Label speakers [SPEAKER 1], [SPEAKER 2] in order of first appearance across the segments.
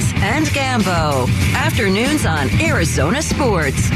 [SPEAKER 1] Suns and Gambo. Afternoons on Arizona Sports.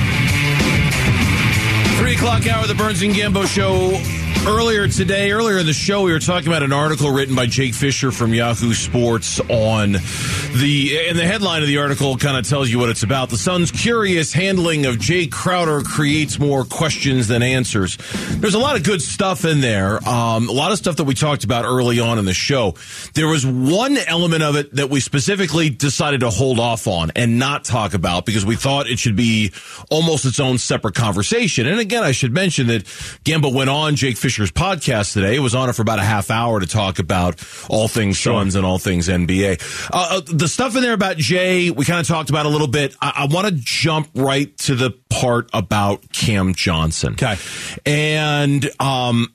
[SPEAKER 2] Three o'clock hour, the Burns and Gambo show. Earlier today, earlier in the show, we were talking about an article written by Jake Fischer from Yahoo Sports on the, and the headline of the article kind of tells you what it's about. The Suns' curious handling of Jay Crowder creates more questions than answers. There's a lot of good stuff in there. Um, a lot of stuff that we talked about early on in the show. There was one element of it that we specifically decided to hold off on and not talk about because we thought it should be almost its own separate conversation. And again, I should mention that Gambo went on Jake Fischer Fischer's podcast today. It was on it for about a half hour to talk about all things sure. Suns and all things NBA. Uh, uh, the stuff in there about Jay, we kind of talked about a little bit. I, I want to jump right to the part about Cam Johnson.
[SPEAKER 3] Okay.
[SPEAKER 2] And um,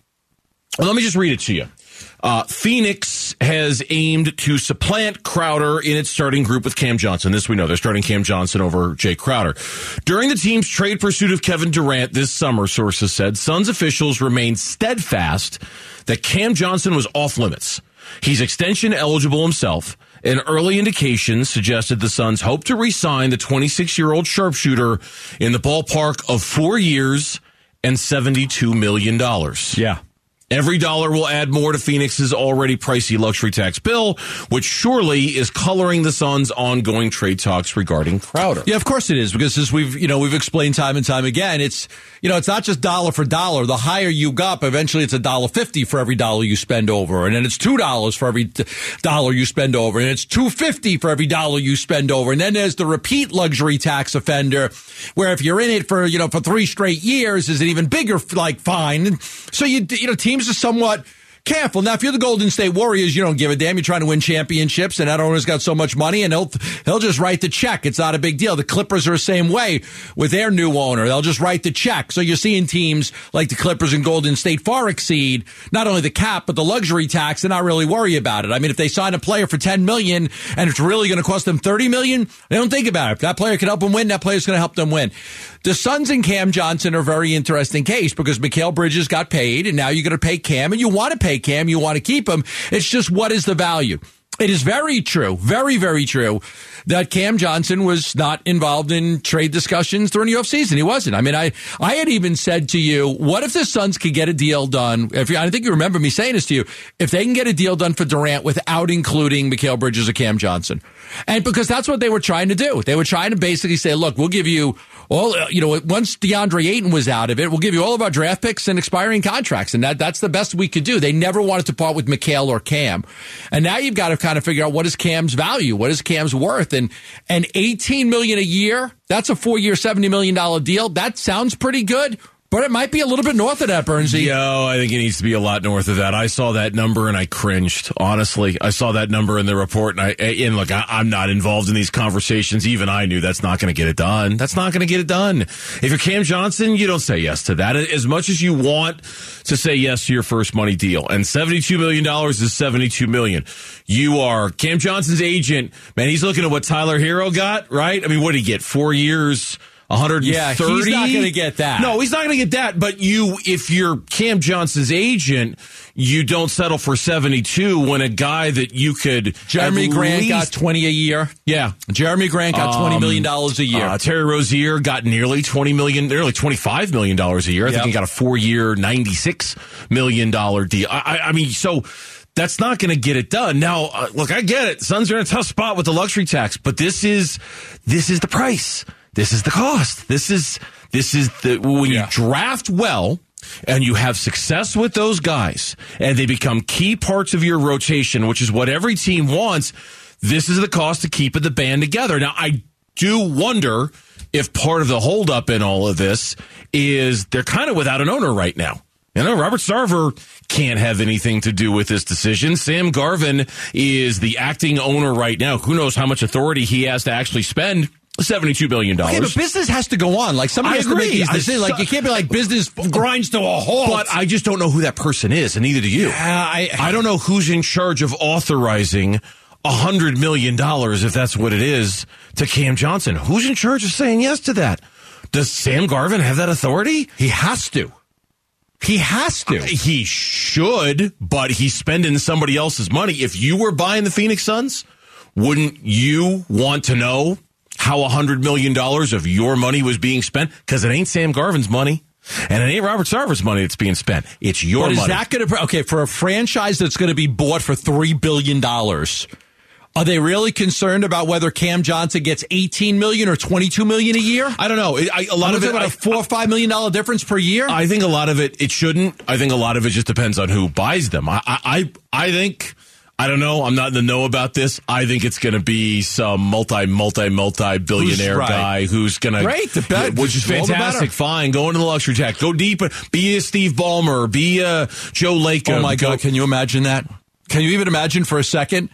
[SPEAKER 2] let me just read it to you. Uh, Phoenix has aimed to supplant Crowder in its starting group with Cam Johnson. This we know. They're starting Cam Johnson over Jay Crowder. During the team's trade pursuit of Kevin Durant this summer, sources said, Suns officials remained steadfast that Cam Johnson was off limits. He's extension eligible himself, and early indications suggested the Suns hope to re sign the 26 year old sharpshooter in the ballpark of four years and $72 million.
[SPEAKER 3] Yeah.
[SPEAKER 2] Every dollar will add more to Phoenix's already pricey luxury tax bill, which surely is coloring the Suns' ongoing trade talks regarding Crowder.
[SPEAKER 3] Yeah, of course it is, because as we've you know we've explained time and time again, it's you know it's not just dollar for dollar. The higher you go eventually it's a dollar fifty for every dollar you spend over, and then it's two dollars for every dollar you spend over, and it's two fifty for every dollar you spend over, and then there's the repeat luxury tax offender, where if you're in it for you know for three straight years, is an even bigger like fine. So you you know teams teams are somewhat careful. Now, if you're the Golden State Warriors, you don't give a damn. You're trying to win championships, and that owner's got so much money, and he'll he'll just write the check. It's not a big deal. The Clippers are the same way with their new owner. They'll just write the check. So you're seeing teams like the Clippers and Golden State far exceed not only the cap but the luxury tax, and not really worry about it. I mean, if they sign a player for 10 million and it's really going to cost them 30 million, they don't think about it. If that player can help them win, that player's going to help them win. The Suns and Cam Johnson are a very interesting case because Mikal Bridges got paid and now you're going to pay Cam and you want to pay Cam. You want to keep him. It's just what is the value? It is very true, very, very true that Cam Johnson was not involved in trade discussions during the offseason. He wasn't. I mean, I, I had even said to you, what if the Suns could get a deal done? If you, I think you remember me saying this to you, if they can get a deal done for Durant without including Mikal Bridges or Cam Johnson. And because that's what they were trying to do. They were trying to basically say, look, we'll give you all, uh, you know, once DeAndre Ayton was out of it, we'll give you all of our draft picks and expiring contracts. And that, that's the best we could do. They never wanted to part with Mikal or Cam. And now you've got to kind of figure out what is Cam's value? What is Cam's worth? And, and 18 million a year, that's a four year, $70 million deal. That sounds pretty good. But it might be a little bit north of that, Bernsey.
[SPEAKER 2] Yo, I think it needs to be a lot north of that. I saw that number and I cringed. Honestly, I saw that number in the report, and I and look, I, am not involved in these conversations. Even I knew that's not going to get it done. That's not going to get it done. If you're Cam Johnson, you don't say yes to that. As much as you want to say yes to your first money deal, and 72 million dollars is 72 million. You are Cam Johnson's agent, man. He's looking at what Tyler Herro got, right? I mean, what did he get? Four years. 130.
[SPEAKER 3] Yeah, he's not going to get that.
[SPEAKER 2] No, he's not going to get that. But you, if you're Cam Johnson's agent, you don't settle for 72 when a guy that you could.
[SPEAKER 3] Jerami Grant least, got 20 a year.
[SPEAKER 2] Yeah.
[SPEAKER 3] Jeremy Grant got $20 million a year.
[SPEAKER 2] Uh, Terry Rozier got nearly 20 million, nearly 25 million dollars a year. I yep. think he got a four year, 96 million dollar deal. I, I mean, so that's not going to get it done. Now, uh, look, I get it. Suns are in a tough spot with the luxury tax, but this is, this is the price. This is the cost. This is this is the when yeah. you draft well and you have success with those guys and they become key parts of your rotation, which is what every team wants. This is the cost to keeping the band together. Now, I do wonder if part of the holdup in all of this is they're kind of without an owner right now. You know, Robert Sarver can't have anything to do with this decision. Sam Garvin is the acting owner right now. Who knows how much authority he has to actually spend Seventy-two billion dollars.
[SPEAKER 3] Okay, but business has to go on. Like somebody I has agree. to make these decisions. Like you can't be like business grinds to a halt.
[SPEAKER 2] But I just don't know who that person is, and neither do you.
[SPEAKER 3] I,
[SPEAKER 2] I don't know who's in charge of authorizing a hundred million dollars, if that's what it is, to Cam Johnson. Who's in charge of saying yes to that? Does Sam Garvin have that authority?
[SPEAKER 3] He has to. He has to. Uh,
[SPEAKER 2] he should, but he's spending somebody else's money. If you were buying the Phoenix Suns wouldn't you want to know how a $100 million of your money was being spent? Because it ain't Sam Garvin's money. And it ain't Robert Sarver's money that's being spent. It's your
[SPEAKER 3] but
[SPEAKER 2] money.
[SPEAKER 3] Is that going to okay for a franchise that's going to be bought for three billion dollars? Are they really concerned about whether Cam Johnson gets 18 million or 22 million a year?
[SPEAKER 2] I don't know. I, a lot
[SPEAKER 3] I'm
[SPEAKER 2] of it,
[SPEAKER 3] about
[SPEAKER 2] I,
[SPEAKER 3] a four or five million dollar difference per year.
[SPEAKER 2] I think a lot of it, it shouldn't. I think a lot of it just depends on who buys them. I, I, I think I don't know. I'm not in the know about this. I think it's going to be some multi, multi, multi billionaire
[SPEAKER 3] right.
[SPEAKER 2] guy who's going to
[SPEAKER 3] Great, the bet-
[SPEAKER 2] which is fantastic. Fine, go into the luxury tax. Go deep. Be a Steve Ballmer. Be a Joe Lacob.
[SPEAKER 3] oh my god, can you imagine that? Can you even imagine for a second?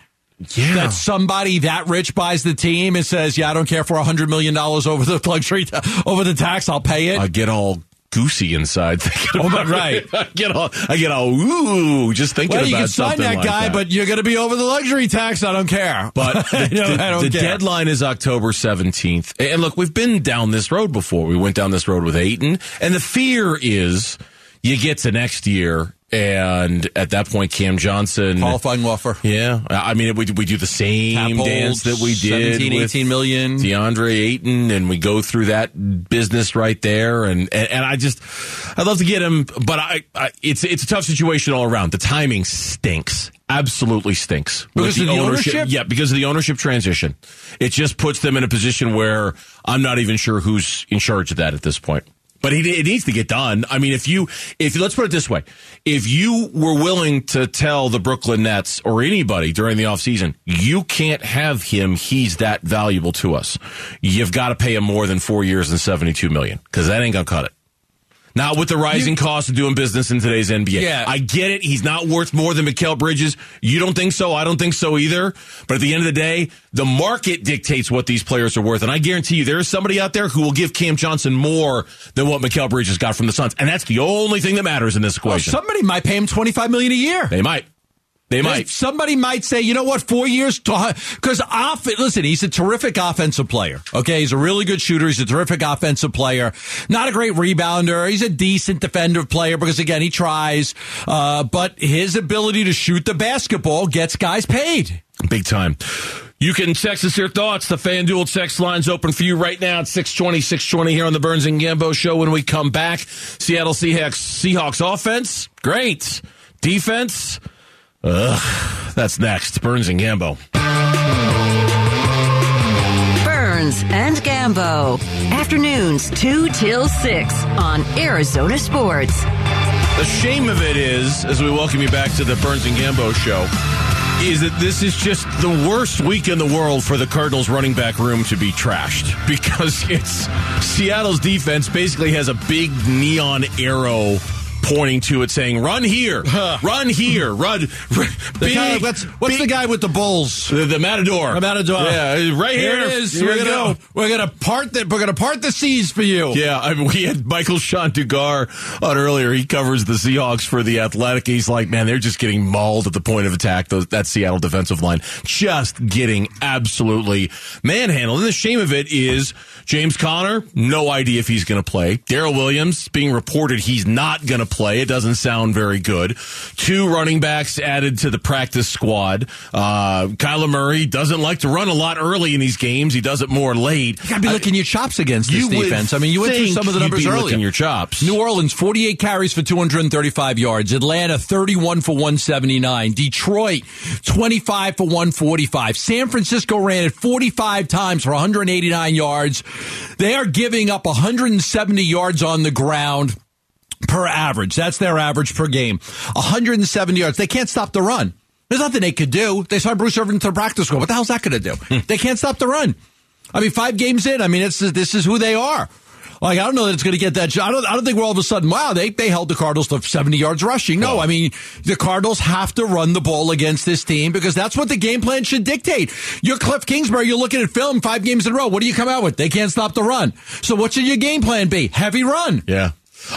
[SPEAKER 2] Yeah.
[SPEAKER 3] That somebody that rich buys the team and says, "Yeah, I don't care for a hundred million dollars over the luxury over the tax. I'll pay it."
[SPEAKER 2] I get all goosey inside thinking
[SPEAKER 3] Oh,
[SPEAKER 2] about
[SPEAKER 3] right.
[SPEAKER 2] it. I get all I get all ooh just thinking
[SPEAKER 3] well,
[SPEAKER 2] about
[SPEAKER 3] you can sign that
[SPEAKER 2] like
[SPEAKER 3] guy,
[SPEAKER 2] that.
[SPEAKER 3] but you're going to be over the luxury tax. I don't care.
[SPEAKER 2] But the, the-
[SPEAKER 3] I don't
[SPEAKER 2] the
[SPEAKER 3] care.
[SPEAKER 2] deadline is October 17th. And look, we've been down this road before. We went down this road with Ayton. And the fear is you get to next year, and at that point, Cam Johnson.
[SPEAKER 3] qualifying offer.
[SPEAKER 2] Yeah. I mean, we, we do the same dance that we did
[SPEAKER 3] 17,
[SPEAKER 2] with
[SPEAKER 3] 18 million.
[SPEAKER 2] DeAndre Ayton, and we go through that business right there. And, and, and I just, I'd love to get him, but I, I, it's, it's a tough situation all around. The timing stinks. Absolutely stinks.
[SPEAKER 3] Because of the ownership?
[SPEAKER 2] Yeah, because of the ownership transition. It just puts them in a position where I'm not even sure who's in charge of that at this point. But it, it needs to get done. I mean, if you, if let's put it this way, if you were willing to tell the Brooklyn Nets or anybody during the offseason, you can't have him, he's that valuable to us. You've got to pay him more than four years and 72 million because that ain't going to cut it. Not with the rising cost of doing business in today's NBA.
[SPEAKER 3] Yeah.
[SPEAKER 2] I get it. He's not worth more than Mikal Bridges. You don't think so? I don't think so either. But at the end of the day, the market dictates what these players are worth. And I guarantee you, there is somebody out there who will give Cam Johnson more than what Mikal Bridges got from the Suns. And that's the only thing that matters in this
[SPEAKER 3] Well,
[SPEAKER 2] equation.
[SPEAKER 3] somebody might pay him twenty five million a year.
[SPEAKER 2] they might. They might.
[SPEAKER 3] Somebody might say, you know what, four years because off. Listen, he's a terrific offensive player. Okay, he's a really good shooter. He's a terrific offensive player. Not a great rebounder. He's a decent defensive player because again, he tries. Uh, but his ability to shoot the basketball gets guys paid.
[SPEAKER 2] Big time. You can text us your thoughts. The FanDuel text line's open for you right now at 620, 620 here on the Burns and Gambo show. When we come back, Seattle Seahawks, Seahawks offense, great. Defense, ugh, that's next. Burns and Gambo.
[SPEAKER 1] Burns and Gambo. Afternoons 2 till 6 on Arizona Sports.
[SPEAKER 2] The shame of it is, as we welcome you back to the Burns and Gambo show, is that this is just the worst week in the world for the Cardinals running back room to be trashed because it's Seattle's defense basically has a big neon arrow pointing to it saying run here run here run, run big,
[SPEAKER 3] guy- what's
[SPEAKER 2] big-
[SPEAKER 3] the guy with the bulls?
[SPEAKER 2] the, the matador
[SPEAKER 3] The Matador.
[SPEAKER 2] yeah right here,
[SPEAKER 3] Here it is.
[SPEAKER 2] Here
[SPEAKER 3] we're
[SPEAKER 2] we
[SPEAKER 3] gonna
[SPEAKER 2] go.
[SPEAKER 3] we're gonna part the we're gonna part the seas for you.
[SPEAKER 2] Yeah, I mean, we had Michael-Shawn Dugar on earlier. He covers the Seahawks for the Athletic. He's like, man, they're just getting mauled at the point of attack. Those, that Seattle defensive line just getting absolutely manhandled. And the shame of it is James Conner, no idea if he's going to play. Darrel Williams being reported he's not going to play. It doesn't sound very good. Two running backs added to the practice squad. Uh, Kyler Murray doesn't like to run a lot early in these games. He does it more late.
[SPEAKER 3] You gotta be
[SPEAKER 2] I-
[SPEAKER 3] licking your chops against this defense. I mean, you went through some of the numbers
[SPEAKER 2] be
[SPEAKER 3] earlier.
[SPEAKER 2] licking your chops.
[SPEAKER 3] New Orleans, 48 carries for 235 yards. Atlanta, 31 for 179. Detroit, 25 for 145. San Francisco ran it 45 times for 189 yards. They are giving up 170 yards on the ground per average. That's their average per game. 170 yards. They can't stop the run. There's nothing they could do. They saw Bruce Irvin to the practice squad. What the hell's that going to do? Hmm. they can't stop the run. I mean, five games in. I mean, it's this is who they are. Like I don't know that it's going to get that. I don't. I don't think we're all of a sudden. Wow, they they held the Cardinals to 70 yards rushing. No, I mean the Cardinals have to run the ball against this team because that's what the game plan should dictate. You're Cliff Kingsbury. You're looking at film five games in a row. What do you come out with? They can't stop the run. So what should your game plan be? Heavy run.
[SPEAKER 2] Yeah,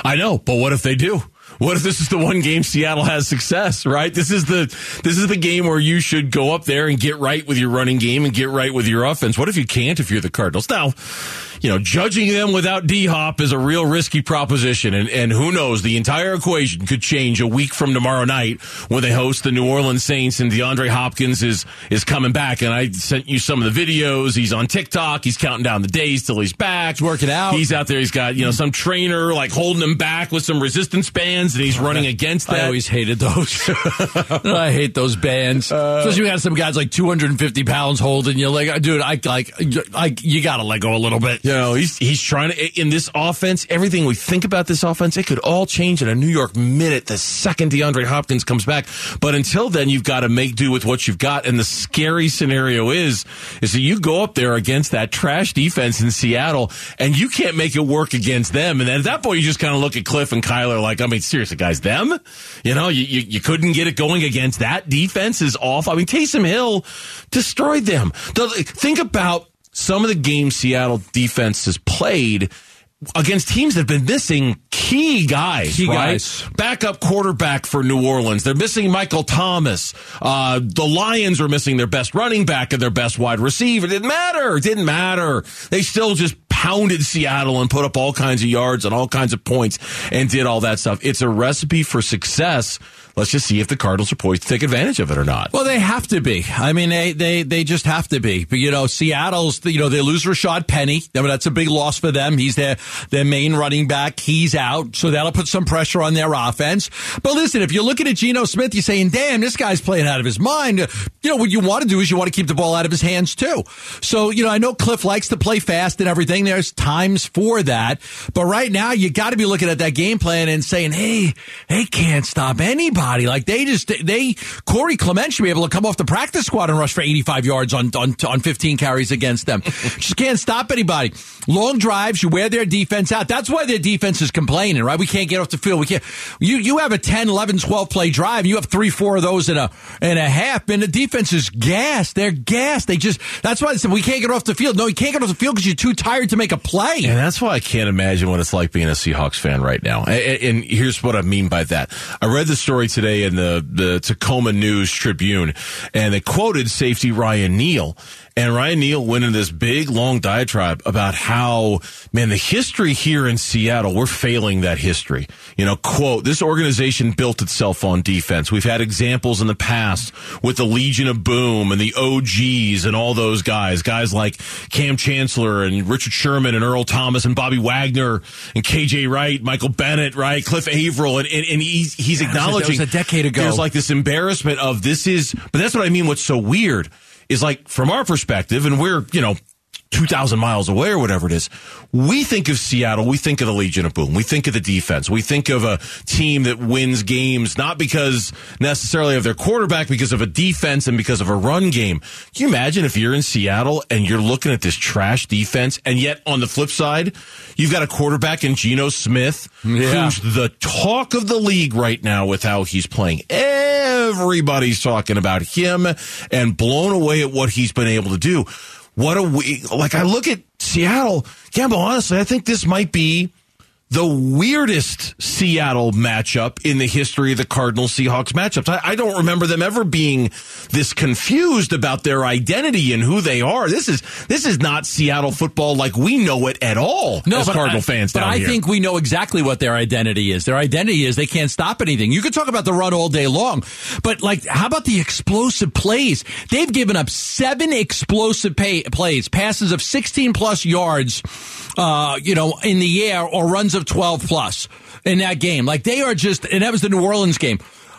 [SPEAKER 2] I know. But what if they do? What if this is the one game Seattle has success? Right. This is the this is the game where you should go up there and get right with your running game and get right with your offense. What if you can't? If you're the Cardinals now. You know, judging them without D Hop is a real risky proposition. And, and who knows, the entire equation could change a week from tomorrow night when they host the New Orleans Saints and DeAndre Hopkins is, is coming back. And I sent you some of the videos. He's on TikTok. He's counting down the days till he's back.
[SPEAKER 3] He's working out.
[SPEAKER 2] He's out there. He's got, you know, some trainer like holding him back with some resistance bands and he's running against that.
[SPEAKER 3] I always hated those. I hate those bands. Uh, Especially when you have some guys like 250 pounds holding you. Like, dude, I like, I, you got to let go a little bit.
[SPEAKER 2] You know, he's, he's trying to, in this offense, everything we think about this offense, it could all change in a New York minute the second DeAndre Hopkins comes back. But until then, you've got to make do with what you've got. And the scary scenario is, is that you go up there against that trash defense in Seattle and you can't make it work against them. And then at that point, you just kind of look at Cliff and Kyler like, I mean, seriously, guys, them? You know, you, you, you couldn't get it going against that defense is off. I mean, Taysom Hill destroyed them. Think about some of the games Seattle defense has played against teams that have been missing key guys,
[SPEAKER 3] key
[SPEAKER 2] right?
[SPEAKER 3] Guys.
[SPEAKER 2] Backup quarterback for New Orleans. They're missing Michael Thomas. Uh, the Lions are missing their best running back and their best wide receiver. It didn't matter. It didn't matter. They still just pounded Seattle and put up all kinds of yards and all kinds of points and did all that stuff. It's a recipe for success let's just see if the Cardinals are poised to take advantage of it or not.
[SPEAKER 3] Well, they have to be. I mean, they they they just have to be. But you know, Seattle's you know they lose Rashaad Penny. I mean, that's a big loss for them. He's their their main running back. He's out, so that'll put some pressure on their offense. But listen, if you're looking at Geno Smith, you're saying, "Damn, this guy's playing out of his mind." You know, what you want to do is you want to keep the ball out of his hands too. So you know, I know Cliff likes to play fast and everything. There's times for that, but right now you got to be looking at that game plan and saying, "Hey, they can't stop anybody." Like they just they Corey Clement should be able to come off the practice squad and rush for 85 yards on on, on 15 carries against them. just can't stop anybody. Long drives, you wear their defense out. That's why their defense is complaining, right? We can't get off the field. We can't. You you have a 10, 11, 12 play drive. You have three, four of those in a in a half, and the defense is gassed. They're gassed. They just that's why I said we can't get off the field. No, you can't get off the field because you're too tired to make a play.
[SPEAKER 2] And that's why I can't imagine what it's like being a Seahawks fan right now. And, and here's what I mean by that. I read the story today in the the Tacoma News Tribune, and they quoted safety Ryan Neal. And Ryan Neal went into this big, long diatribe about how, man, the history here in Seattle, we're failing that history. You know, quote, this organization built itself on defense. We've had examples in the past with the Legion of Boom and the OGs and all those guys, guys like Kam Chancellor and Richard Sherman and Earl Thomas and Bobby Wagner and KJ Wright, Michael Bennett, right? Cliff Avril. And, and, and he's, he's acknowledging.
[SPEAKER 3] That was a decade ago.
[SPEAKER 2] There's like this embarrassment of this is, but that's what I mean. What's so weird is like from our perspective, and we're, you know, 2,000 miles away or whatever it is. We think of Seattle. We think of the Legion of Boom. We think of the defense. We think of a team that wins games, not because necessarily of their quarterback, because of a defense and because of a run game. Can you imagine if you're in Seattle and you're looking at this trash defense and yet on the flip side, you've got a quarterback in Geno Smith yeah. who's the talk of the league right now with how he's playing. Everybody's talking about him and blown away at what he's been able to do. What a we like. I look at Seattle. Campbell, honestly, I think this might be the weirdest Seattle matchup in the history of the Cardinals Seahawks matchups. I, I, don't remember them ever being this confused about their identity and who they are. This is this is not Seattle football like we know it at all no, as Cardinal
[SPEAKER 3] I,
[SPEAKER 2] fans.
[SPEAKER 3] But I
[SPEAKER 2] here.
[SPEAKER 3] think we know exactly what their identity is. Their identity is they can't stop anything. You could talk about the run all day long, but like, how about the explosive plays? They've given up seven explosive pay, plays, passes of 16 plus yards, uh, you know, in the air or runs of 12 plus in that game. Like they are just, and that was the New Orleans game.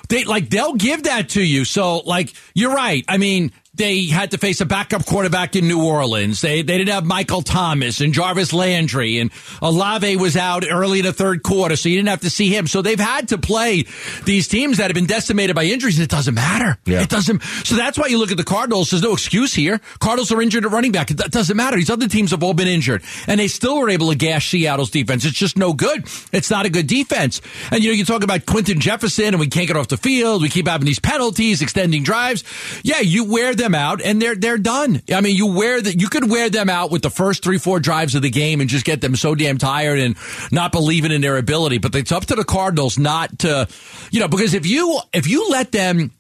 [SPEAKER 3] They like they'll give that to you. So like you're right. I mean, they had to face a backup quarterback in New Orleans. They they didn't have Michael Thomas and Jarvis Landry and Olave was out early in the third quarter, so you didn't have to see him. So they've had to play these teams that have been decimated by injuries, and it doesn't matter. Yeah. It doesn't. So that's why you look at the Cardinals. There's no excuse here. Cardinals are injured at running back. It doesn't matter. These other teams have all been injured, and they still were able to gash Seattle's defense. It's just no good. It's not a good defense. And you know, you talk about Quinton Jefferson, and we can't get off the field. We keep having these penalties, extending drives. Yeah, you wear them them out and they're they're done. I mean, you wear that you could wear them out with the first three four drives of the game and just get them so damn tired and not believing in their ability. But it's up to the Cardinals not to, you know, because if you if you let them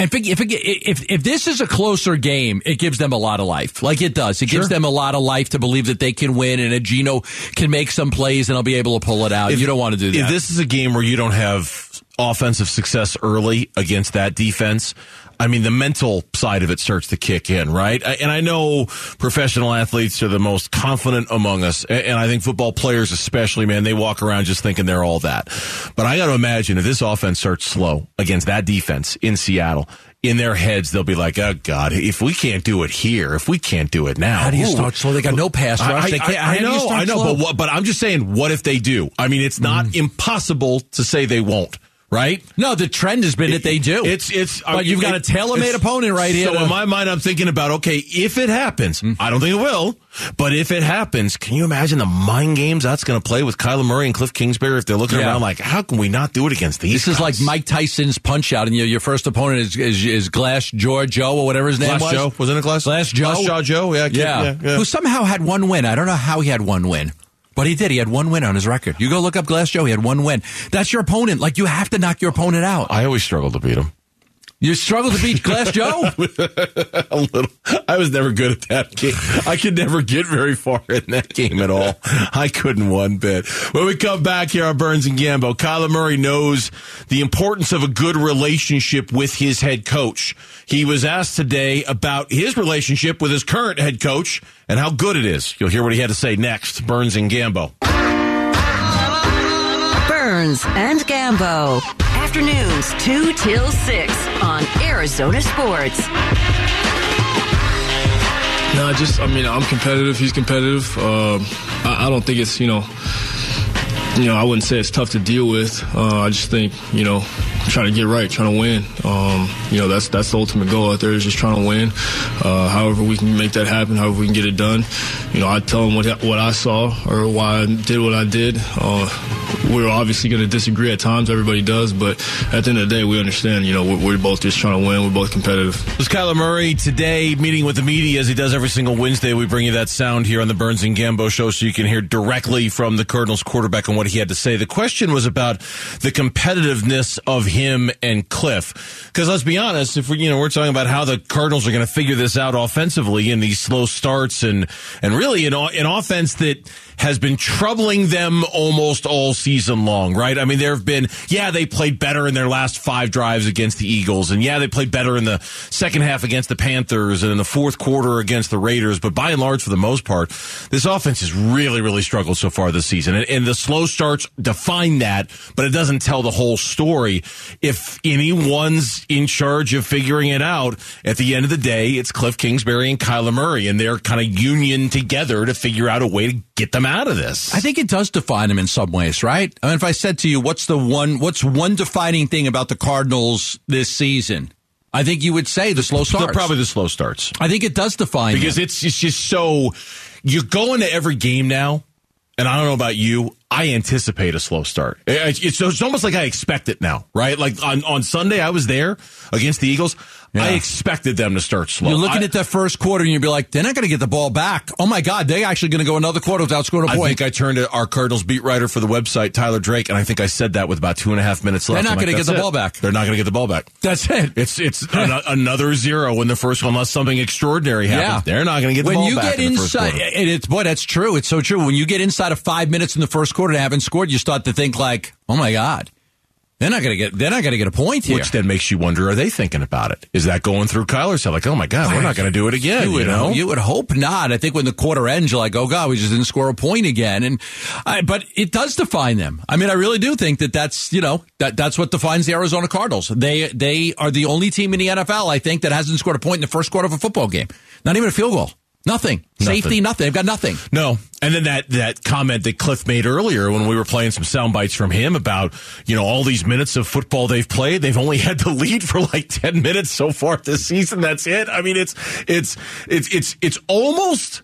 [SPEAKER 3] And if, if if this is a closer game, it gives them a lot of life. Like it does. It sure. gives them a lot of life to believe that they can win and a Geno can make some plays and I'll be able to pull it out. If, you don't want to do that.
[SPEAKER 2] If this is a game where you don't have offensive success early against that defense, I mean, the mental side of it starts to kick in, right? And I know professional athletes are the most confident among us. And I think football players, especially, man, they walk around just thinking they're all that. But I got to imagine if this offense starts slow against that defense in Seattle, in their heads, they'll be like, "Oh God, if we can't do it here, if we can't do it now,
[SPEAKER 3] how do you ooh, start slow? They got no pass rush.
[SPEAKER 2] I, I, I know, I know, slow? but what, but I'm just saying, what if they do? I mean, it's not mm. impossible to say they won't right?
[SPEAKER 3] No, the trend has been that they do.
[SPEAKER 2] It's it's.
[SPEAKER 3] But you've got a tailor-made opponent right here.
[SPEAKER 2] So in my mind, I'm thinking about okay, if it happens, mm-hmm. I don't think it will, but if it happens, can you imagine the mind games that's going to play with Kyler Murray and Cliff Kingsbury if they're looking yeah. around like, how can we not do it against these?
[SPEAKER 3] This
[SPEAKER 2] guys?
[SPEAKER 3] is like Mike Tyson's punch out, and your your first opponent is is, is Glass Jaw Joe or whatever his name
[SPEAKER 2] Glass
[SPEAKER 3] was.
[SPEAKER 2] Joe was in a Glass
[SPEAKER 3] Glass Joe
[SPEAKER 2] Glass Jaw Joe? Yeah,
[SPEAKER 3] yeah. yeah, yeah. Who somehow had one win. I don't know how he had one win. But he did. He had one win on his record. You go look up Glass Joe. He had one win. That's your opponent. Like you have to knock your opponent out.
[SPEAKER 2] I always struggle to beat him.
[SPEAKER 3] You struggle to beat Glass Joe?
[SPEAKER 2] a little. I was never good at that game. I could never get very far in that game at all. I couldn't one bit. When we come back here on Burns and Gambo, Kyler Murray knows the importance of a good relationship with his head coach. He was asked today about his relationship with his current head coach and how good it is. You'll hear what he had to say next. Burns and Gambo.
[SPEAKER 1] Burns and Gambo. Afternoons 2 till 6 on Arizona Sports.
[SPEAKER 4] No, I just, I mean, I'm competitive. He's competitive. Uh, I, I, don't think it's, you know, you know, I wouldn't say it's tough to deal with. Uh, I just think, you know, trying to get right, trying to win. Um, you know, that's that's the ultimate goal out there is just trying to win. Uh, however we can make that happen, however we can get it done. You know, I tell them what what I saw or why I did what I did. Uh, we're obviously going to disagree at times. Everybody does, but at the end of the day, we understand. You know, we're, we're both just trying to win. We're both competitive.
[SPEAKER 2] This Kyler Murray today meeting with the media as he does every single Wednesday. We bring you that sound here on the Burns and Gambo show, so you can hear directly from the Cardinals quarterback and what he had to say. The question was about the competitiveness of him and Cliff, because let's be honest, if we you know we're talking about how the Cardinals are going to figure this out offensively in these slow starts and and really an, an offense that has been troubling them almost all season long, right? I mean, there have been, yeah, they played better in their last five drives against the Eagles, and yeah, they played better in the second half against the Panthers and in the fourth quarter against the Raiders, but by and large, for the most part, this offense has really, really struggled so far this season. And, and the slow starts define that, but it doesn't tell the whole story. If anyone's in charge of figuring it out, at the end of the day, it's Cliff Kingsbury and Kyler Murray, and they're kind of union together to figure out a way to get them out of this.
[SPEAKER 3] I think it does define them in some ways, right? I mean, if I said to you, what's the one, what's one defining thing about the Cardinals this season? I think you would say the slow starts.
[SPEAKER 2] Probably the slow starts.
[SPEAKER 3] I think it does define
[SPEAKER 2] because
[SPEAKER 3] them.
[SPEAKER 2] it's it's just so you go into every game now, and I don't know about you. I anticipate a slow start. It's, it's almost like I expect it now, right? Like on, on Sunday, I was there against the Eagles. Yeah. I expected them to start slow.
[SPEAKER 3] You're looking
[SPEAKER 2] I,
[SPEAKER 3] at that first quarter and you'd be like, they're not going to get the ball back. Oh my God, they're actually going to go another quarter without scoring a point.
[SPEAKER 2] I think I turned to our Cardinals beat writer for the website, Tyler Drake, and I think I said that with about two and a half minutes left.
[SPEAKER 3] They're not going
[SPEAKER 2] like,
[SPEAKER 3] to get the
[SPEAKER 2] it.
[SPEAKER 3] ball back.
[SPEAKER 2] They're not going to get the ball back.
[SPEAKER 3] That's it.
[SPEAKER 2] It's it's an, another zero in the first one, unless something extraordinary happens. Yeah. They're not going to get the
[SPEAKER 3] when
[SPEAKER 2] ball
[SPEAKER 3] you. Get in inside, and it's boy, that's true. It's so true. When you get inside of five minutes in the first quarter and haven't scored, you start to think like, oh my God. They're not going to get. They're not going to get a point here.
[SPEAKER 2] Which then makes you wonder: Are they thinking about it? Is that going through Kyler's head? Like, oh my god, we're not going to do it again.
[SPEAKER 3] You, would,
[SPEAKER 2] you know,
[SPEAKER 3] you would hope not. I think when the quarter ends, you're like, oh god, we just didn't score a point again. And I, but it does define them. I mean, I really do think that that's you know that that's what defines the Arizona Cardinals. They they are the only team in the NFL I think that hasn't scored a point in the first quarter of a football game. Not even a field goal. Nothing. nothing. Safety, nothing. They've got nothing.
[SPEAKER 2] No. And then that, that comment that Cliff made earlier when we were playing some sound bites from him about, you know, all these minutes of football they've played. They've only had the lead for like 10 minutes so far this season. That's it. I mean, it's, it's, it's, it's, it's almost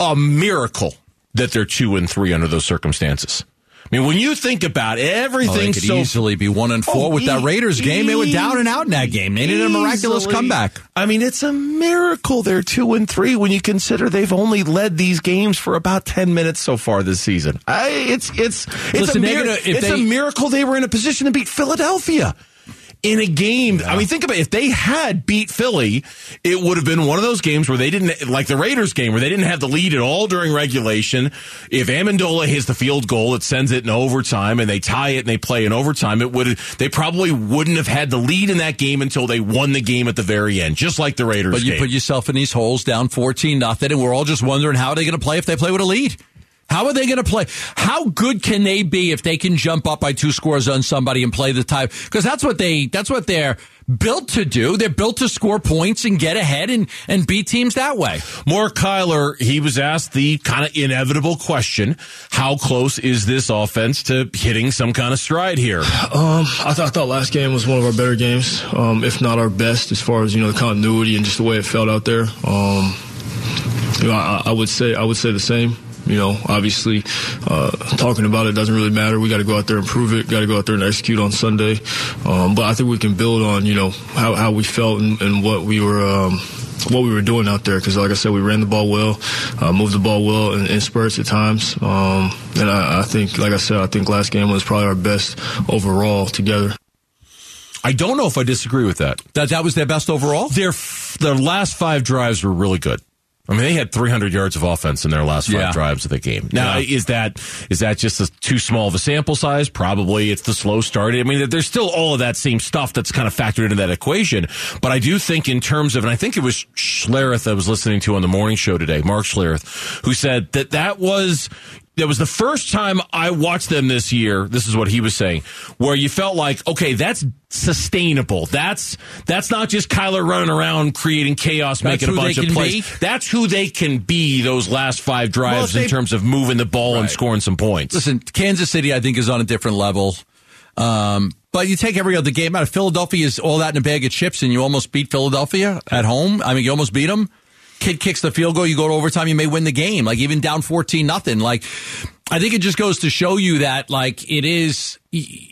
[SPEAKER 2] a miracle that they're two and three under those circumstances. I mean, when you think about everything, oh, they
[SPEAKER 3] could
[SPEAKER 2] so,
[SPEAKER 3] easily be one and four oh, with that Raiders game. They were down and out in that game. They needed a miraculous comeback.
[SPEAKER 2] I mean, it's a miracle they're two and three when you consider they've only led these games for about ten minutes so far this season. I, it's it's it's, Listen, a, mir- it's they, a miracle they were in a position to beat Philadelphia. In a game. Yeah. I mean, think about it. if they had beat Philly, it would have been one of those games where they didn't like the Raiders game where they didn't have the lead at all during regulation. If Ammendola hits the field goal, it sends it in overtime, and they tie it and they play in overtime. It would they probably wouldn't have had the lead in that game until they won the game at the very end, just like the Raiders.
[SPEAKER 3] But you
[SPEAKER 2] game.
[SPEAKER 3] put yourself in these holes down fourteen nothing, and we're all just wondering how are they going to play if they play with a lead. How are they going to play? How good can they be if they can jump up by two scores on somebody and play the time? Because that's what they, that's what they're built to do. They're built to score points and get ahead and, and beat teams that way.
[SPEAKER 2] More Kyler, he was asked the kind of inevitable question, how close is this offense to hitting some kind of stride here?
[SPEAKER 4] Um, I, th- I thought last game was one of our better games, um, if not our best as far as, you know, the continuity and just the way it felt out there. Um, you know, I, I would say, I would say the same. You know, obviously, uh, talking about it doesn't really matter. We got to go out there and prove it. Got to go out there and execute on Sunday. Um, but I think we can build on, you know, how, how we felt and, and what we were. Um, what we were doing out there because, like I said, we ran the ball well, uh, moved the ball well in, in spurts at times, um, and I, I think, like I said, I think last game was probably our best overall together.
[SPEAKER 2] I don't know if I disagree with that.
[SPEAKER 3] That that was their best overall.
[SPEAKER 2] Their their last five drives were really good. I mean, they had 300 yards of offense in their last five yeah. drives of the game. Now, yeah. is that is that just a, too small of a sample size? Probably. It's the slow start. I mean, there's still all of that same stuff that's kind of factored into that equation. But I do think, in terms of, and I think it was Schlereth I was listening to on the morning show today, Mark Schlereth, who said that that was that was the first time I watched them this year. This is what he was saying, where you felt like, okay, that's sustainable. That's that's not just Kyler running around creating chaos, that's making a bunch of plays. Be. That's who they can be. Those last five drives well, in terms of moving the ball right. and scoring some points.
[SPEAKER 3] Listen, Kansas City, I think, is on a different level. Um, but you take every other game out of Philadelphia is all that in a bag of chips, and you almost beat Philadelphia at home. I mean, you almost beat them kid kicks the field goal, you go to overtime, you may win the game. Like even down 14 nothing. Like I think it just goes to show you that like it is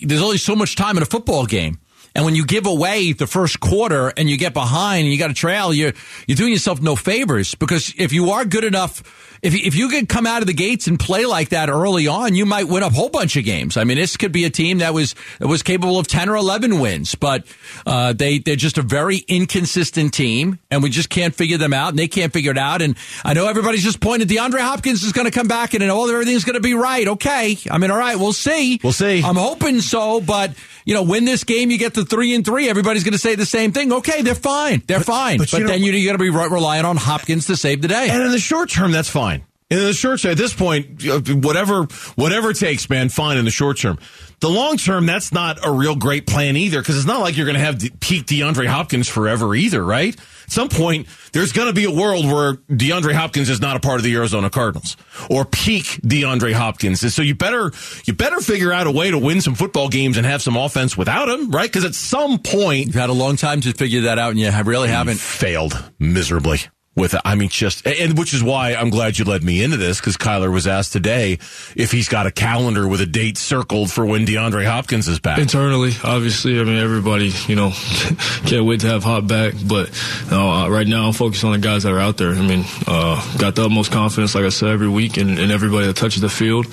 [SPEAKER 3] there's only so much time in a football game. And when you give away the first quarter and you get behind and you got a trail, you're you're doing yourself no favors because if you are good enough if if you could come out of the gates and play like that early on, you might win a whole bunch of games. I mean, this could be a team that was that was capable of ten or eleven wins, but uh, they they're just a very inconsistent team, and we just can't figure them out, and they can't figure it out. And I know everybody's just pointed. DeAndre Hopkins is going to come back, and all everything's going to be right. Okay, I mean, all right, we'll see.
[SPEAKER 2] We'll see.
[SPEAKER 3] I'm hoping so, but you know, win this game, you get the three and three. Everybody's going to say the same thing. Okay, they're fine. They're but, fine. But, but then know, you're going to be relying on Hopkins to save the day.
[SPEAKER 2] And in the short term, that's fine. In the short term, at this point, whatever whatever it takes, man, fine in the short term. The long term, that's not a real great plan either, because it's not like you're going to have peak DeAndre Hopkins forever either, right? At some point, there's going to be a world where DeAndre Hopkins is not a part of the Arizona Cardinals or peak DeAndre Hopkins. And so you better you better figure out a way to win some football games and have some offense without him, right? Because at some point,
[SPEAKER 3] you've had a long time to figure that out, and you really haven't
[SPEAKER 2] failed miserably with I mean, just and which is why I'm glad you led me into this because Kyler was asked today if he's got a calendar with a date circled for when DeAndre Hopkins is back.
[SPEAKER 4] Internally, obviously, I mean everybody, you know, can't wait to have Hop back. But uh, right now, I'm focused on the guys that are out there. I mean, uh, got the utmost confidence, like I said, every week, and, and everybody that touches the field.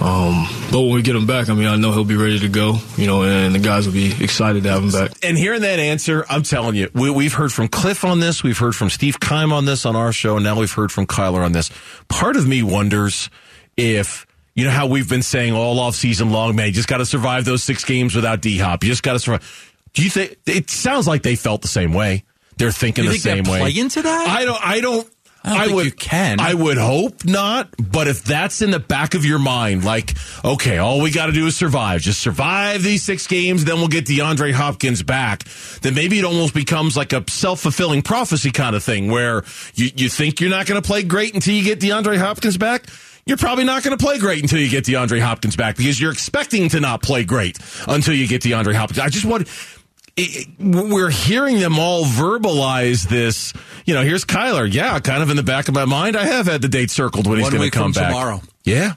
[SPEAKER 4] Um, but when we get him back, I mean, I know he'll be ready to go. You know, and the guys will be excited to have him back.
[SPEAKER 2] And hearing that answer, I'm telling you, we, have heard from Cliff on this, we've heard from Steve Keim on this on our show, and now we've heard from Kyler on this. Part of me wonders if you know how we've been saying all off season long, man, you just got to survive those six games without D Hop. You just got to survive. Do you think it sounds like they felt the same way? They're thinking
[SPEAKER 3] the
[SPEAKER 2] think same way.
[SPEAKER 3] Play into that?
[SPEAKER 2] I don't. I don't.
[SPEAKER 3] I, I would can.
[SPEAKER 2] I would hope not, but if that's in the back of your mind, like, okay, all we got to do is survive. Just survive these six games, then we'll get DeAndre Hopkins back. Then maybe it almost becomes like a self fulfilling prophecy kind of thing where you, you think you're not going to play great until you get DeAndre Hopkins back you're probably not going to play great until you get DeAndre Hopkins back because you're expecting to not play great until you get DeAndre Hopkins. I just want it, we're hearing them all verbalize this. You know, here's Kyler. Yeah, kind of in the back of my mind, I have had the date circled when One he's going to come back
[SPEAKER 3] tomorrow.
[SPEAKER 2] Yeah.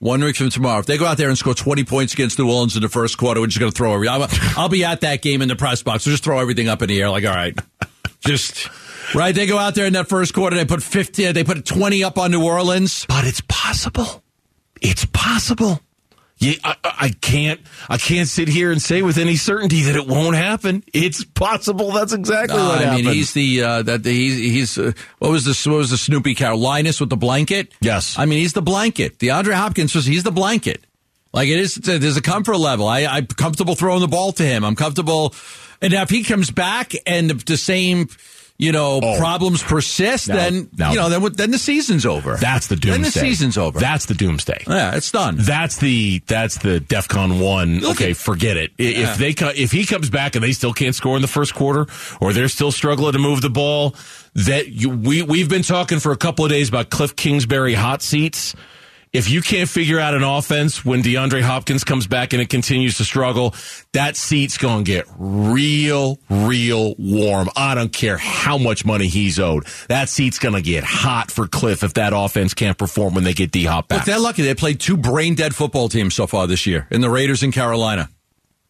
[SPEAKER 3] One week from tomorrow. If they go out there and score 20 points against New Orleans in the first quarter, we're just going to throw everything. I'll, I'll be at that game in the press box. We'll just throw everything up in the air. Like, all right, just right. They go out there in that first quarter. They put 50, they put 20 up on New Orleans.
[SPEAKER 2] But it's possible. It's possible. Yeah, I, I, can't. I can't sit here and say with any certainty that it won't happen. It's possible. That's exactly uh, what I happened.
[SPEAKER 3] mean, he's the uh, that the, he's he's uh, what was the what was the Snoopy cow Linus with the blanket?
[SPEAKER 2] Yes.
[SPEAKER 3] I mean, he's the blanket. DeAndre Hopkins was he's the blanket. Like it is. There's a comfort level. I, I'm comfortable throwing the ball to him. I'm comfortable, and now if he comes back and the, the same you know, oh. problems persist, then you know, then then the season's over.
[SPEAKER 2] That's the doomsday.
[SPEAKER 3] Then the season's over.
[SPEAKER 2] That's the doomsday.
[SPEAKER 3] Yeah, it's done.
[SPEAKER 2] That's the that's the DefCon one. Look okay, at, forget it. Yeah. If they if he comes back and they still can't score in the first quarter, or they're still struggling to move the ball, that you, we we've been talking for a couple of days about Cliff Kingsbury hot seats if you can't figure out an offense when DeAndre Hopkins comes back and it continues to struggle, that seat's going to get real, real warm. I don't care how much money he's owed. That seat's going to get hot for Cliff if that offense can't perform when they get D Hop back.
[SPEAKER 3] But they're lucky. They played two brain dead football teams so far this year in the Raiders and Carolina.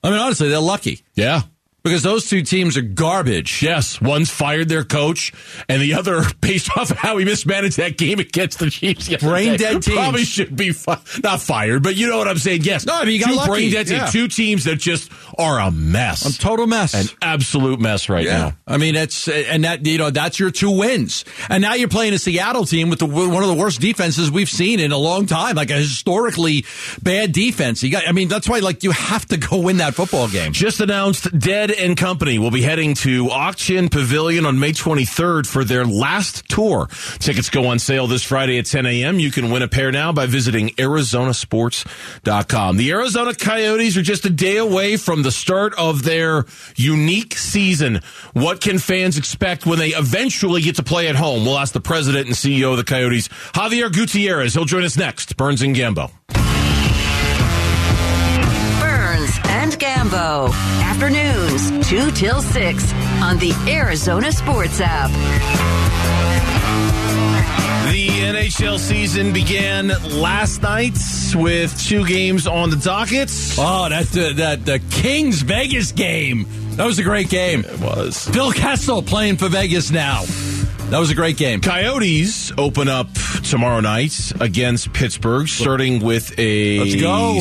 [SPEAKER 3] I mean, honestly, they're lucky.
[SPEAKER 2] Yeah
[SPEAKER 3] because those two teams are garbage.
[SPEAKER 2] Yes, one's fired their coach, and the other, based off of how he mismanaged that game against the Chiefs,
[SPEAKER 3] brain dead teams
[SPEAKER 2] probably should be fi- not fired, but you know what I'm saying. Yes,
[SPEAKER 3] no, I mean, you got
[SPEAKER 2] two brain
[SPEAKER 3] dead
[SPEAKER 2] yeah. teams, two teams that just are a mess,
[SPEAKER 3] a total mess,
[SPEAKER 2] an absolute mess right yeah. now.
[SPEAKER 3] I mean, it's and that you know that's your two wins, and now you're playing a Seattle team with the one of the worst defenses we've seen in a long time, like a historically bad defense. You got, I mean, that's why like you have to go win that football game.
[SPEAKER 2] Just announced, Dead and Company will be heading to Ak-Chin Pavilion on May 23rd for their last tour. Tickets go on sale this Friday at 10 a.m. You can win a pair now by visiting ArizonaSports.com. The Arizona Coyotes are just a day away from the start of their unique season. What can fans expect when they eventually get to play at home? We'll ask the president and CEO of the Coyotes, Xavier Gutierrez. He'll join us next. Burns and Gambo.
[SPEAKER 1] Burns and Gambo. Afternoons, 2 till 6 on the Arizona Sports app.
[SPEAKER 2] The NHL season began last night with two games on the docket.
[SPEAKER 3] Oh, that uh, that the Kings Vegas game. That was a great game.
[SPEAKER 2] It was.
[SPEAKER 3] Phil Kessel playing for Vegas now. That was a great game.
[SPEAKER 2] Coyotes open up tomorrow night against Pittsburgh, starting with a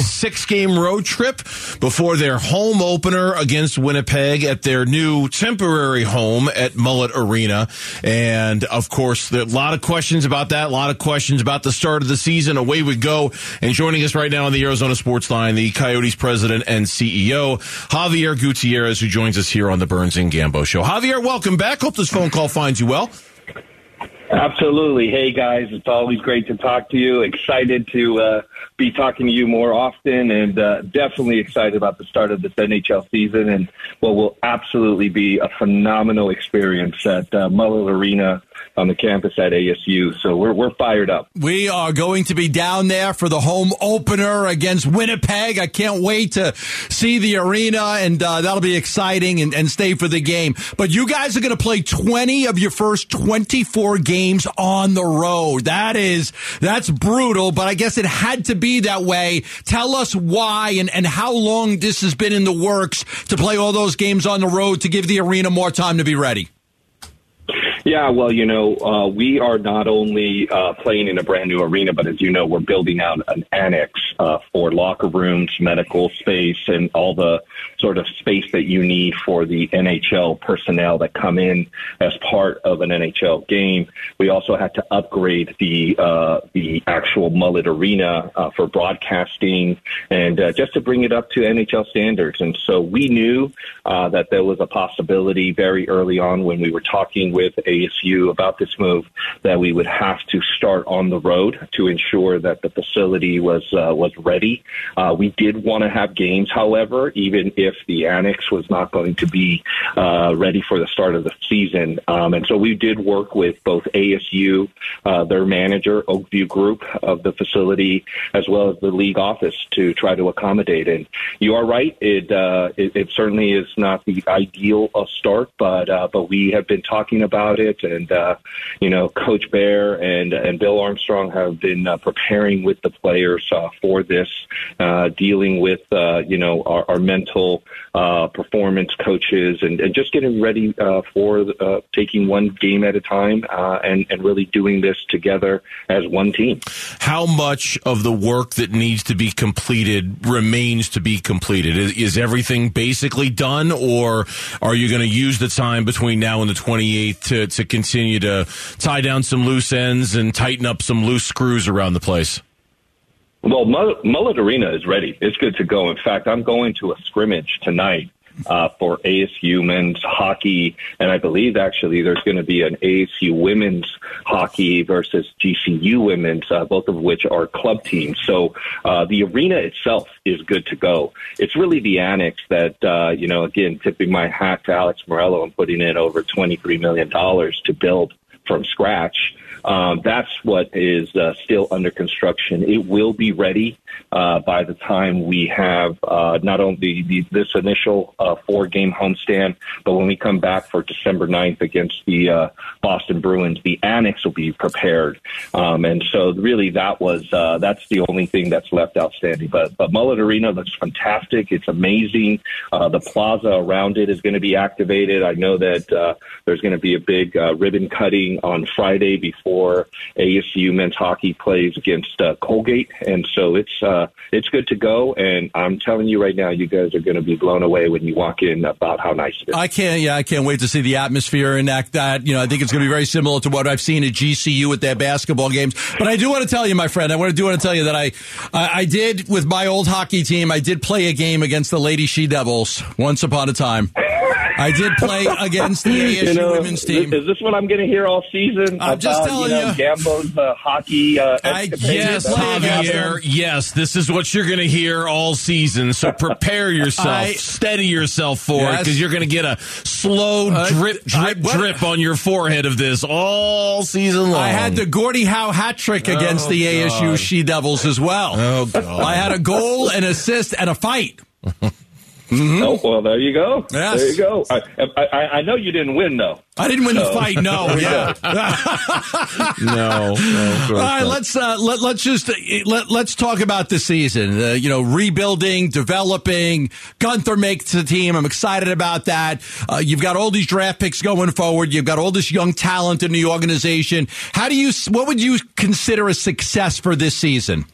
[SPEAKER 2] six game road trip before their home opener against Winnipeg at their new temporary home at Mullett Arena. And of course, there are a lot of questions about that, a lot of questions about the start of the season. Away we go. And joining us right now on the Arizona Sports Line, the Coyotes president and CEO, Xavier Gutierrez, who joins us here on the Burns and Gambo show. Xavier, welcome back. Hope this phone call finds you well.
[SPEAKER 5] Absolutely. Hey guys, it's always great to talk to you. Excited to uh, be talking to you more often, and uh, definitely excited about the start of this NHL season and what will absolutely be a phenomenal experience at uh, Mullett Arena on the campus at ASU. So we're we're fired up.
[SPEAKER 3] We are going to be down there for the home opener against Winnipeg. I can't wait to see the arena, and uh, that'll be exciting and, and stay for the game. But you guys are going to play 20 of your first 24 games on the road. That is that's brutal, but I guess it had to be that way. Tell us why and, and how long this has been in the works to play all those games on the road to give the arena more time to be ready.
[SPEAKER 5] Yeah, well, you know, uh, we are not only uh, playing in a brand new arena, but as you know, we're building out an annex uh, for locker rooms, medical space, and all the sort of space that you need for the NHL personnel that come in as part of an NHL game. We also had to upgrade the uh, the actual Mullett Arena uh, for broadcasting and uh, just to bring it up to NHL standards. And so we knew that there was a possibility very early on when we were talking with a ASU about this move that we would have to start on the road to ensure that the facility was uh, was ready. Uh, we did want to have games, however, even if the annex was not going to be uh, ready for the start of the season. Um, and so we did work with both ASU, uh, their manager, Oakview Group of the facility, as well as the league office to try to accommodate. And you are right; it uh, it, it certainly is not the ideal start, but uh, but we have been talking about it And uh, you know, Coach Bear and and Bill Armstrong have been uh, preparing with the players uh, for this, uh, dealing with uh, you know our, our mental uh, performance coaches and, and just getting ready uh, for uh, taking one game at a time uh, and and really doing this together as one team.
[SPEAKER 2] How much of the work that needs to be completed remains to be completed? Is, is everything basically done, or are you going to use the time between now and the 28th to, to continue to tie down some loose ends and tighten up some loose screws around the place?
[SPEAKER 5] Well, Mullett Arena is ready. It's good to go. In fact, I'm going to a scrimmage tonight uh, for ASU men's hockey, and I believe actually there's going to be an ASU women's hockey versus GCU women's, uh, both of which are club teams. So uh, the arena itself is good to go. It's really the annex that uh, you know. Again, tipping my hat to Alex Meruelo and putting in over 23 million dollars to build from scratch. Um, that's what is uh, still under construction. It will be ready uh, by the time we have uh, not only the, this initial uh, four game homestand, but when we come back for December 9th against the uh, Boston Bruins, the annex will be prepared. Um, and so really that was, uh, that's the only thing that's left outstanding. But, but Mullett Arena looks fantastic. It's amazing. Uh, the plaza around it is going to be activated. I know that there's going to be a big ribbon cutting on Friday before ASU men's hockey plays against Colgate. And so it's, uh, it's good to go. And I'm telling you right now, you guys are going to be blown away when you walk in about how nice it is.
[SPEAKER 3] I can't, yeah, I can't wait to see the atmosphere and that. That you know, I think it's going to be very similar to what I've seen at GCU with their basketball games. But I do want to tell you, my friend, I want to do want to tell you that I, I did with my old hockey team. I did play a game against the Lady She Devils once upon a time. I did play against the ASU you know, women's team.
[SPEAKER 5] Is this what I'm going to hear all season?
[SPEAKER 3] I'm about, just telling you. Know,
[SPEAKER 5] you. Gambo's uh, hockey. Uh,
[SPEAKER 2] I, yes, Xavier. Yes, this is what you're going to hear all season. So prepare yourself, I, steady yourself for yes. it, because you're going to get a slow uh, drip, drip, I, drip on your forehead of this all season long. I
[SPEAKER 3] had the Gordie Howe hat trick against oh, the ASU She Devils as well.
[SPEAKER 2] Oh, God. I
[SPEAKER 3] had a goal, an assist, and a fight.
[SPEAKER 5] Mm-hmm. Oh well, there you go. Yes. There you go. I, I, I know you didn't win though.
[SPEAKER 3] I didn't win so. the fight. No, yeah,
[SPEAKER 2] no. no
[SPEAKER 3] All right, let's uh, let let's just uh, let let's talk about the season. Uh, you know, rebuilding, developing. Guenther makes the team. I'm excited about that. Uh, you've got all these draft picks going forward. You've got all this young talent in the organization. How do you? What would you consider a success for this season?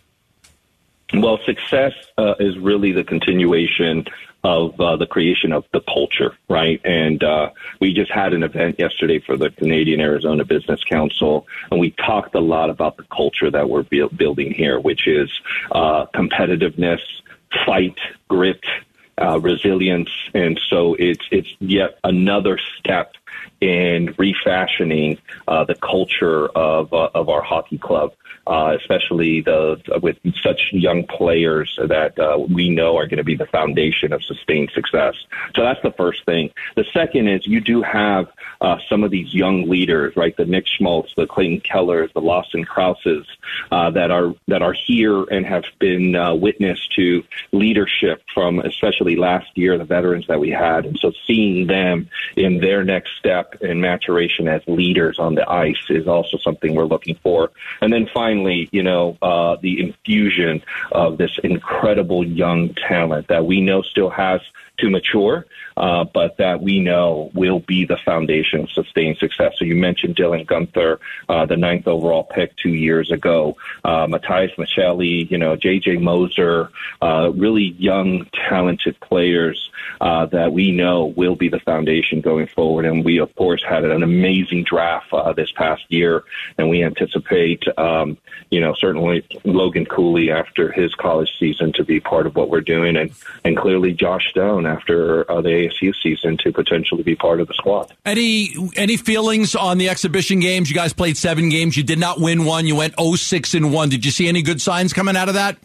[SPEAKER 5] Well, success uh, is really the continuation of uh, the creation of the culture, right? And uh, we just had an event yesterday for the Canadian Arizona Business Council, and we talked a lot about the culture that we're bu- building here, which is uh, competitiveness, fight, grit, uh, resilience, and so it's it's yet another step in refashioning uh, the culture of uh, of our hockey club uh, especially the with such young players that uh, we know are going to be the foundation of sustained success. So that's the first thing. The second is you do have uh, some of these young leaders, right? The Nick Schmaltz, the Clayton Kellers, the Lawson Crouses, uh, that are that are here and have been witness to leadership from especially last year, the veterans that we had, and so seeing them in their next step in maturation as leaders on the ice is also something we're looking for. And then finally, you know, uh, the infusion of this incredible young talent that we know still has to mature, uh, but that we know will be the foundation of sustained success. So you mentioned Dylan Guenther, uh, the ninth overall pick two years ago, uh, Matias Maccelli, you know, J.J. Moser, uh, really young, talented players uh, that we know will be the foundation going forward. And we, of course, had an amazing draft uh, this past year, and we anticipate, um, you know, certainly Logan Cooley after his college season to be part of what we're doing, and and clearly Josh Doan after uh, the ASU season to potentially be part of the squad.
[SPEAKER 3] Any any feelings on the exhibition games? You guys played seven games. You did not win one. You went 06 and one. Did you see any good signs coming out of that?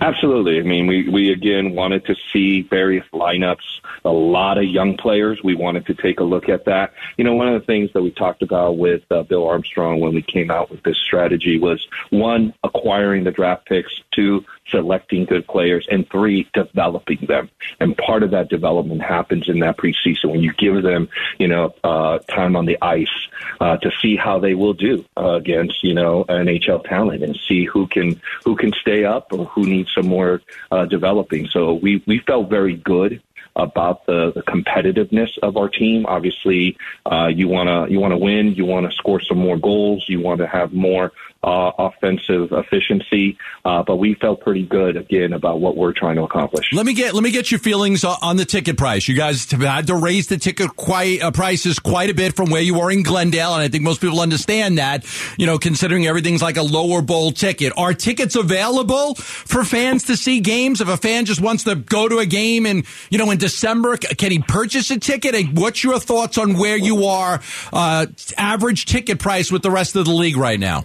[SPEAKER 5] Absolutely. I mean, we, we again wanted to see various lineups, a lot of young players. We wanted to take a look at that. You know, one of the things that we talked about with uh, Bill Armstrong when we came out with this strategy was one, acquiring the draft picks, two, selecting good players, and three, developing them. And part of that development happens in that preseason when you give them, you know, uh, time on the ice uh, to see how they will do uh, against, you know, NHL talent and see who can who can stay up or who needs some more uh, developing. So we we felt very good about the, the competitiveness of our team. Obviously, uh, you want to you want to win. You want to score some more goals. You want to have more uh, offensive efficiency. Uh, but we felt pretty good again about what we're trying to accomplish.
[SPEAKER 3] Let me get let me get your feelings on the ticket price. You guys have had to raise the ticket quite uh, prices quite a bit from where you are in Glendale, and I think most people understand that. You know, considering everything's like a lower bowl ticket, are tickets available for fans to see games? If a fan just wants to go to a game and you know in December, can he purchase a ticket? And what's your thoughts on where you are uh, average ticket price with the rest of the league right now?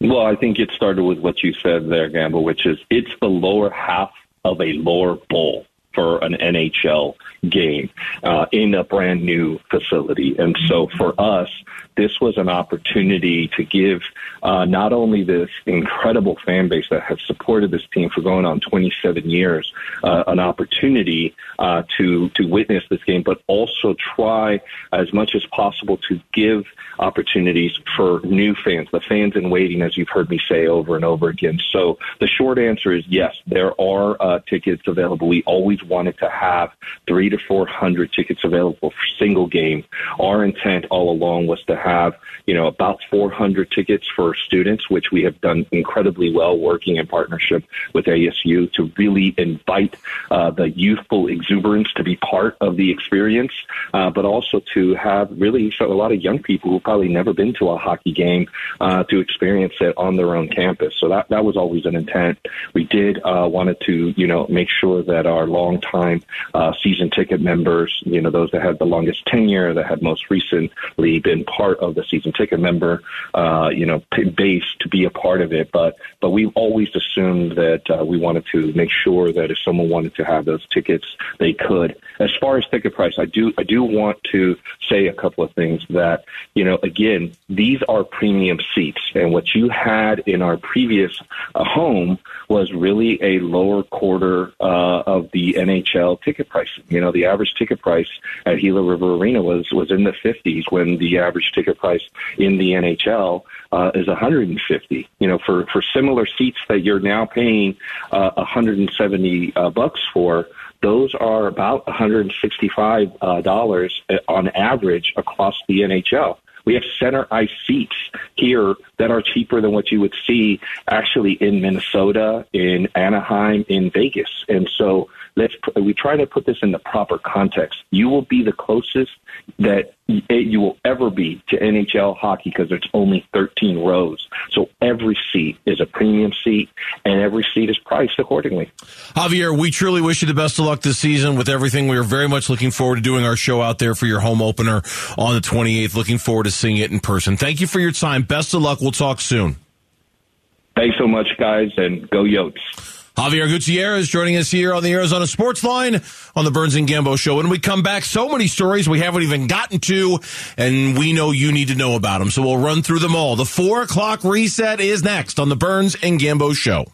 [SPEAKER 5] Well, I think it started with what you said there, Gambo, which is it's the lower half of a lower bowl for an NHL game uh, in a brand new facility. And so for us, this was an opportunity to give uh, not only this incredible fan base that has supported this team for going on 27 years uh, an opportunity uh, to to witness this game, but also try as much as possible to give opportunities for new fans, the fans in waiting, as you've heard me say over and over again. So the short answer is yes, there are uh, tickets available. We always wanted to have three to four hundred tickets available for single game. Our intent all along was to have you know about 400 tickets for students, which we have done incredibly well working in partnership with ASU to really invite uh, the youthful exuberance to be part of the experience, uh, but also to have really so a lot of young people who probably never been to a hockey game uh, to experience it on their own campus. So that that was always an intent. We did uh, wanted to you know make sure that our longtime uh, season ticket members, you know those that had the longest tenure, that had most recently been part of the season ticket member, uh, you know base to be a part of it. But but we always assumed that uh, we wanted to make sure that if someone wanted to have those tickets, they could. As far as ticket price, I do I do want to say a couple of things that you know again, these are premium seats. And what you had in our previous uh, home was really a lower quarter uh, of the NHL ticket price. You know, the average ticket price at Gila River Arena was, was in the 50s when the average ticket price in the NHL uh, is 150. You know, for, for similar seats that you're now paying uh, 170 uh, bucks for, those are about 165 uh, dollars uh, on average across the NHL. We have center ice seats here that are cheaper than what you would see actually in Minnesota, in Anaheim, in Vegas. And so let's we try to put this in the proper context. You will be the closest that you will ever be to NHL hockey because it's only 13 rows. So every seat is a premium seat, and every seat is priced accordingly.
[SPEAKER 2] Xavier, we truly wish you the best of luck this season with everything. We are very much looking forward to doing our show out there for your home opener on the 28th. Looking forward to seeing it in person. Thank you for your time. Best of luck. We'll talk soon.
[SPEAKER 5] Thanks so much, guys, and go Yotes.
[SPEAKER 2] Xavier Gutierrez joining us here on the Arizona Sports Line on the Burns and Gambo Show. When we come back, so many stories we haven't even gotten to, and we know you need to know about them. So we'll run through them all. The four o'clock reset is next on the Burns and Gambo Show.